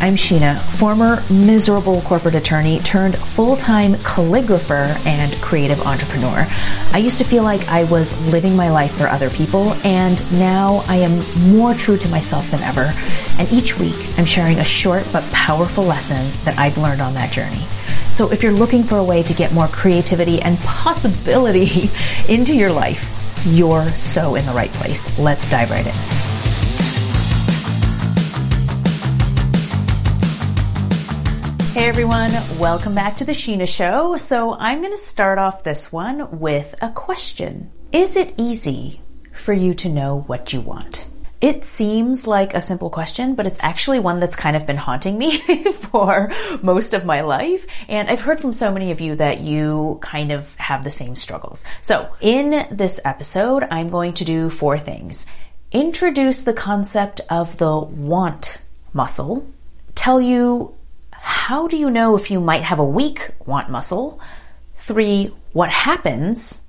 I'm Shinah, former miserable corporate attorney turned full-time calligrapher and creative entrepreneur. I used to feel like I was living my life for other people and now I am more true to myself than ever. And each week I'm sharing a short but powerful lesson that I've learned on that journey. So if you're looking for a way to get more creativity and possibility into your life, you're so in the right place. Let's dive right in. Hey everyone, welcome back to the Shinah Show. So I'm going to start off this one with a question. Is it easy for you to know what you want? It seems like a simple question, but it's actually one that's kind of been haunting me for most of my life. And I've heard from so many of you that you kind of have the same struggles. So in this episode, I'm going to do four things. Introduce the concept of the want muscle, tell you how do you know if you might have a weak want muscle? Three, what happens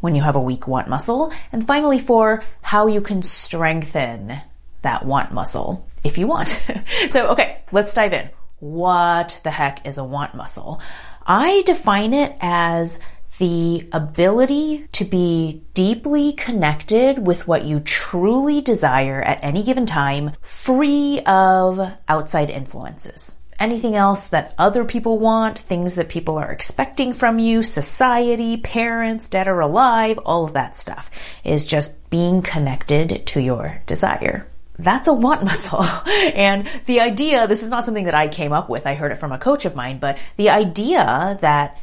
when you have a weak want muscle? And finally, four, how you can strengthen that want muscle if you want. so, okay, let's dive in. What the heck is a want muscle? I define it as the ability to be deeply connected with what you truly desire at any given time, free of outside influences anything else that other people want, things that people are expecting from you, society, parents, dead or alive, all of that stuff is just being connected to your desire. That's a want muscle. And the idea, this is not something that I came up with. I heard it from a coach of mine, but the idea that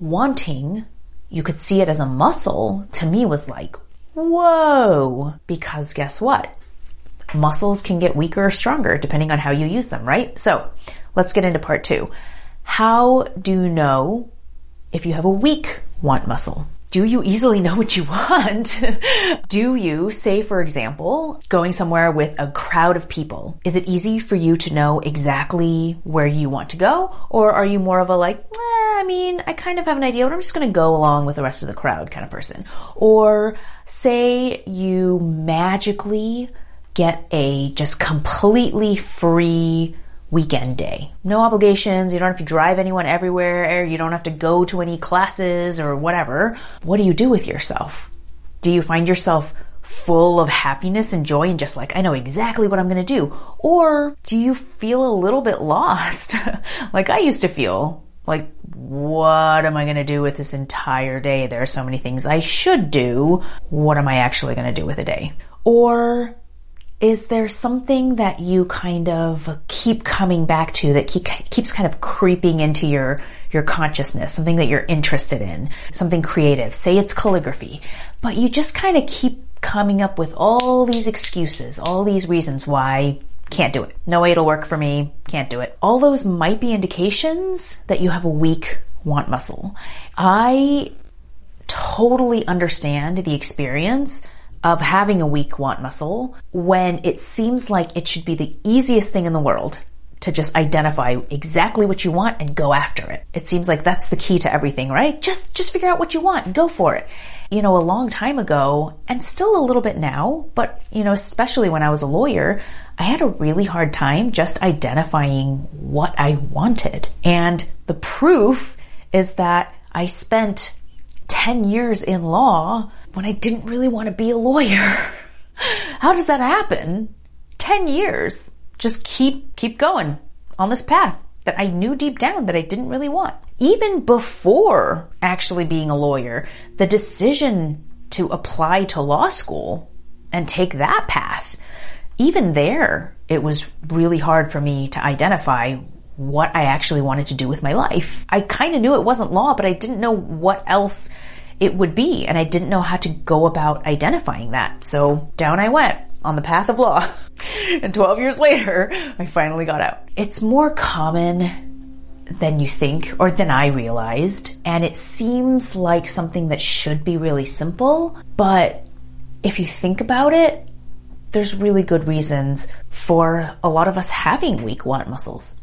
wanting, you could see it as a muscle to me was like, whoa, because guess what? Muscles can get weaker or stronger depending on how you use them, right? So Let's get into part two. How do you know if you have a weak want muscle? Do you easily know what you want? do you, say for example, going somewhere with a crowd of people, is it easy for you to know exactly where you want to go? Or are you more of a like, eh, I mean, I kind of have an idea, but I'm just going to go along with the rest of the crowd kind of person? Or say you magically get a just completely free weekend day. No obligations. You don't have to drive anyone everywhere. You don't have to go to any classes or whatever. What do you do with yourself? Do you find yourself full of happiness and joy and just like, I know exactly what I'm going to do? Or do you feel a little bit lost? like I used to feel like, what am I going to do with this entire day? There are so many things I should do. What am I actually going to do with a day? Or is there something that you kind of keep coming back to that keep, keeps kind of creeping into your your consciousness, something that you're interested in, something creative. Say it's calligraphy, but you just kind of keep coming up with all these excuses, all these reasons why can't do it. No way it'll work for me. Can't do it. All those might be indications that you have a weak want muscle. I totally understand the experience of having a weak want muscle when it seems like it should be the easiest thing in the world to just identify exactly what you want and go after it. It seems like that's the key to everything, right? Just, just figure out what you want and go for it. You know, a long time ago and still a little bit now, but you know, especially when I was a lawyer, I had a really hard time just identifying what I wanted. And the proof is that I spent 10 years in law when I didn't really want to be a lawyer. How does that happen? 10 years. Just keep, keep going on this path that I knew deep down that I didn't really want. Even before actually being a lawyer, the decision to apply to law school and take that path, even there, it was really hard for me to identify what I actually wanted to do with my life. I kind of knew it wasn't law, but I didn't know what else it would be. And I didn't know how to go about identifying that. So down I went on the path of law. and 12 years later, I finally got out. It's more common than you think or than I realized. And it seems like something that should be really simple. But if you think about it, there's really good reasons for a lot of us having weak want muscles.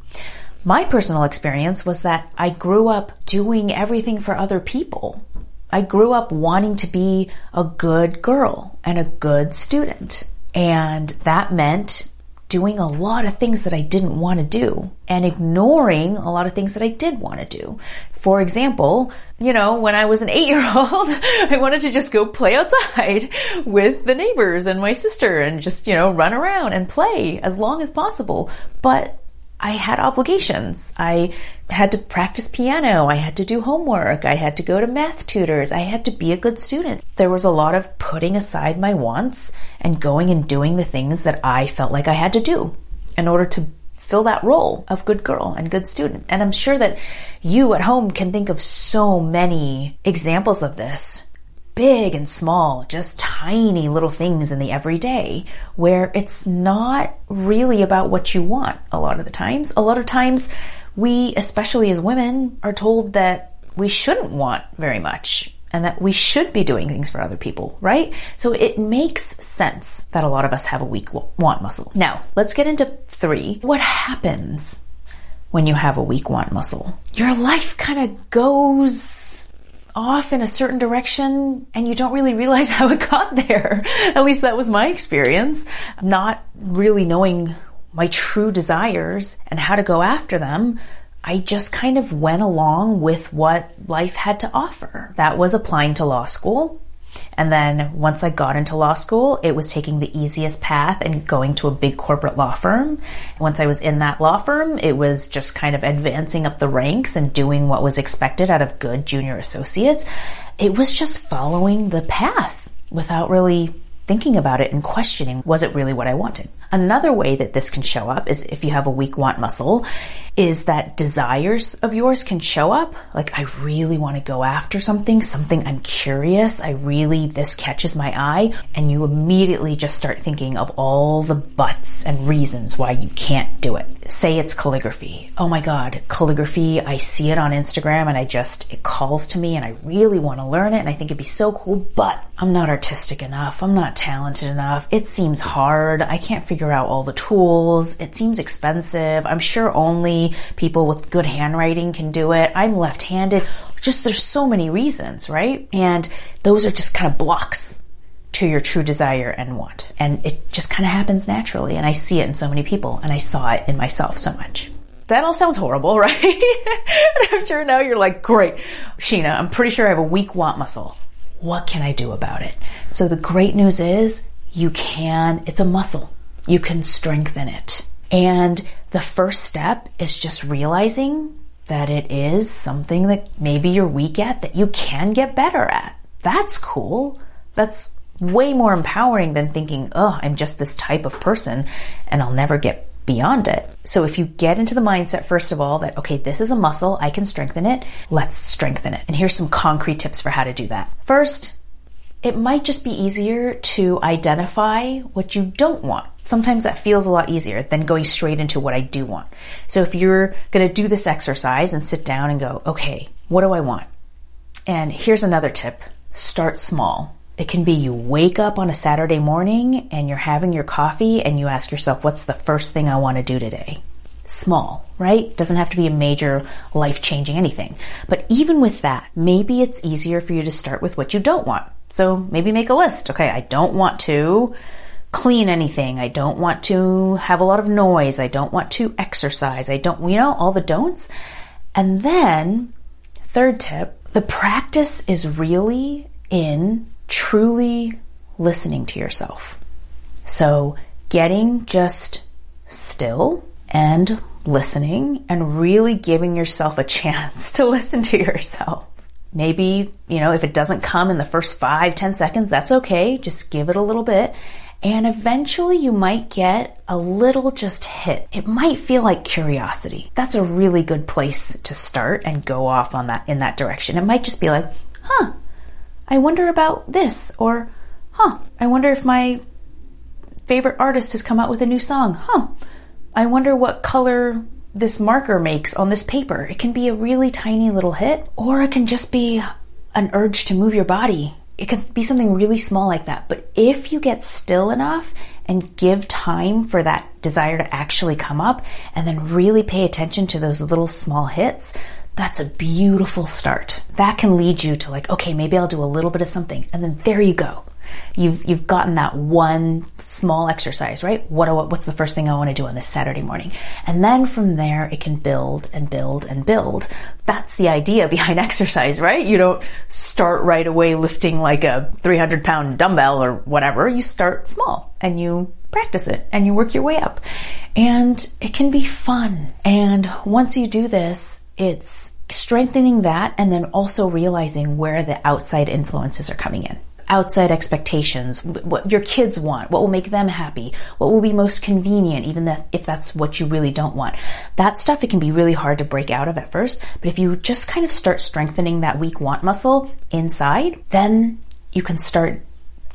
My personal experience was that I grew up doing everything for other people. I grew up wanting to be a good girl and a good student. And that meant doing a lot of things that I didn't want to do and ignoring a lot of things that I did want to do. For example, you know, when I was an eight year old, I wanted to just go play outside with the neighbors and my sister and just, you know, run around and play as long as possible. But I had obligations. I had to practice piano. I had to do homework. I had to go to math tutors. I had to be a good student. There was a lot of putting aside my wants and going and doing the things that I felt like I had to do in order to fill that role of good girl and good student. And I'm sure that you at home can think of so many examples of this big and small, just tiny little things in the everyday where it's not really about what you want a lot of the times. A lot of times we, especially as women, are told that we shouldn't want very much and that we should be doing things for other people, right? So it makes sense that a lot of us have a weak want muscle. Now, let's get into three. What happens when you have a weak want muscle? Your life kind of goes off in a certain direction and you don't really realize how it got there. At least that was my experience. Not really knowing my true desires and how to go after them. I just kind of went along with what life had to offer. That was applying to law school. And then once I got into law school, it was taking the easiest path and going to a big corporate law firm. Once I was in that law firm, it was just kind of advancing up the ranks and doing what was expected out of good junior associates. It was just following the path without really thinking about it and questioning, was it really what I wanted? Another way that this can show up is if you have a weak want muscle, is that desires of yours can show up. Like, I really want to go after something, something I'm curious. I really, this catches my eye. And you immediately just start thinking of all the buts and reasons why you can't do it. Say it's calligraphy. Oh my God, calligraphy. I see it on Instagram and I just, it calls to me and I really want to learn it and I think it'd be so cool, but I'm not artistic enough. I'm not talented enough. It seems hard. I can't figure figure out all the tools. It seems expensive. I'm sure only people with good handwriting can do it. I'm left-handed. Just there's so many reasons, right? And those are just kind of blocks to your true desire and want. And it just kind of happens naturally. And I see it in so many people and I saw it in myself so much. That all sounds horrible, right? and I'm sure now you're like, great, Shinah, I'm pretty sure I have a weak want muscle. What can I do about it? So the great news is you can, it's a muscle you can strengthen it. And the first step is just realizing that it is something that maybe you're weak at that you can get better at. That's cool. That's way more empowering than thinking, oh, I'm just this type of person and I'll never get beyond it. So if you get into the mindset, first of all, that, okay, this is a muscle, I can strengthen it, let's strengthen it. And here's some concrete tips for how to do that. First, it might just be easier to identify what you don't want. Sometimes that feels a lot easier than going straight into what I do want. So if you're going to do this exercise and sit down and go, okay, what do I want? And here's another tip. Start small. It can be you wake up on a Saturday morning and you're having your coffee and you ask yourself, what's the first thing I want to do today? Small, right? Doesn't have to be a major life changing anything. But even with that, maybe it's easier for you to start with what you don't want. So maybe make a list. Okay, I don't want to clean anything. I don't want to have a lot of noise. I don't want to exercise. I don't, you know, all the don'ts. And then, third tip, the practice is really in truly listening to yourself. So getting just still and listening and really giving yourself a chance to listen to yourself. Maybe, you know, if it doesn't come in the first five, ten seconds, that's okay. Just give it a little bit. And eventually you might get a little just hit. It might feel like curiosity. That's a really good place to start and go off on that, in that direction. It might just be like, huh, I wonder about this. Or, huh, I wonder if my favorite artist has come out with a new song. Huh, I wonder what color this marker makes on this paper. It can be a really tiny little hit, or it can just be an urge to move your body. It can be something really small like that. But if you get still enough and give time for that desire to actually come up and then really pay attention to those little small hits, that's a beautiful start. That can lead you to like, okay, maybe I'll do a little bit of something. And then there you go. You've, you've gotten that one small exercise, right? What, what's the first thing I want to do on this Saturday morning? And then from there, it can build and build and build. That's the idea behind exercise, right? You don't start right away lifting like a 300 pound dumbbell or whatever. You start small and you practice it and you work your way up. And it can be fun. And once you do this, it's strengthening that and then also realizing where the outside influences are coming in outside expectations, what your kids want, what will make them happy, what will be most convenient, even that if that's what you really don't want. That stuff, it can be really hard to break out of at first, but if you just kind of start strengthening that weak want muscle inside, then you can start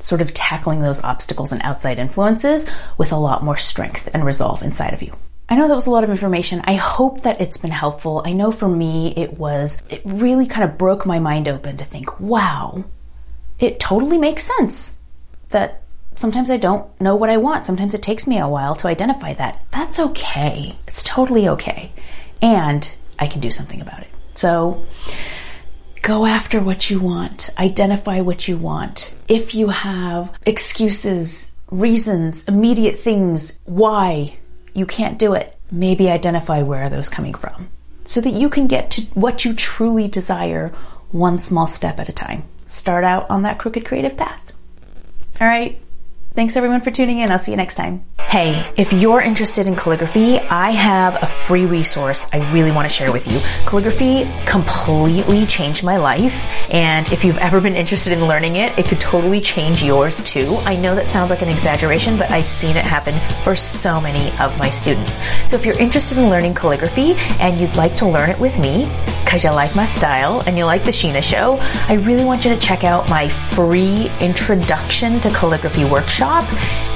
sort of tackling those obstacles and outside influences with a lot more strength and resolve inside of you. I know that was a lot of information. I hope that it's been helpful. I know for me it was, it really kind of broke my mind open to think, wow, it totally makes sense that sometimes I don't know what I want. Sometimes it takes me a while to identify that. That's okay. It's totally okay. And I can do something about it. So go after what you want. Identify what you want. If you have excuses, reasons, immediate things, why you can't do it, maybe identify where are those coming from so that you can get to what you truly desire one small step at a time. Start out on that crooked creative path. All right. Thanks everyone for tuning in. I'll see you next time. Hey, if you're interested in calligraphy, I have a free resource I really want to share with you. Calligraphy completely changed my life. And if you've ever been interested in learning it, it could totally change yours too. I know that sounds like an exaggeration, but I've seen it happen for so many of my students. So if you're interested in learning calligraphy and you'd like to learn it with me, because you like my style and you like the Shinah show, I really want you to check out my free introduction to calligraphy workshop.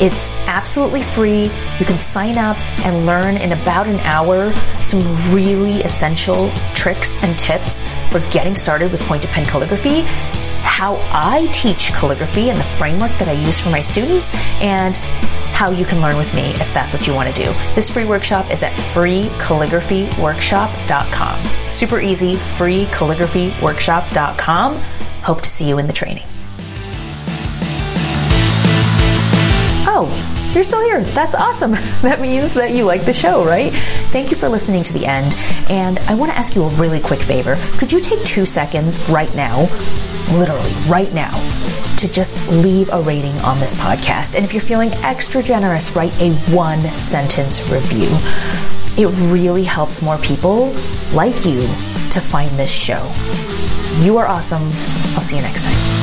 It's absolutely free. You can sign up and learn in about an hour some really essential tricks and tips for getting started with pointed pen calligraphy how I teach calligraphy and the framework that I use for my students, and how you can learn with me if that's what you want to do. This free workshop is at freecalligraphyworkshop.com. Super easy, freecalligraphyworkshop.com. Hope to see you in the training. Oh, you're still here. That's awesome. That means that you like the show, right? Thank you for listening to the end. And I want to ask you a really quick favor. Could you take two seconds right now, literally right now, to just leave a rating on this podcast? And if you're feeling extra generous, write a one sentence review. It really helps more people like you to find this show. You are awesome. I'll see you next time.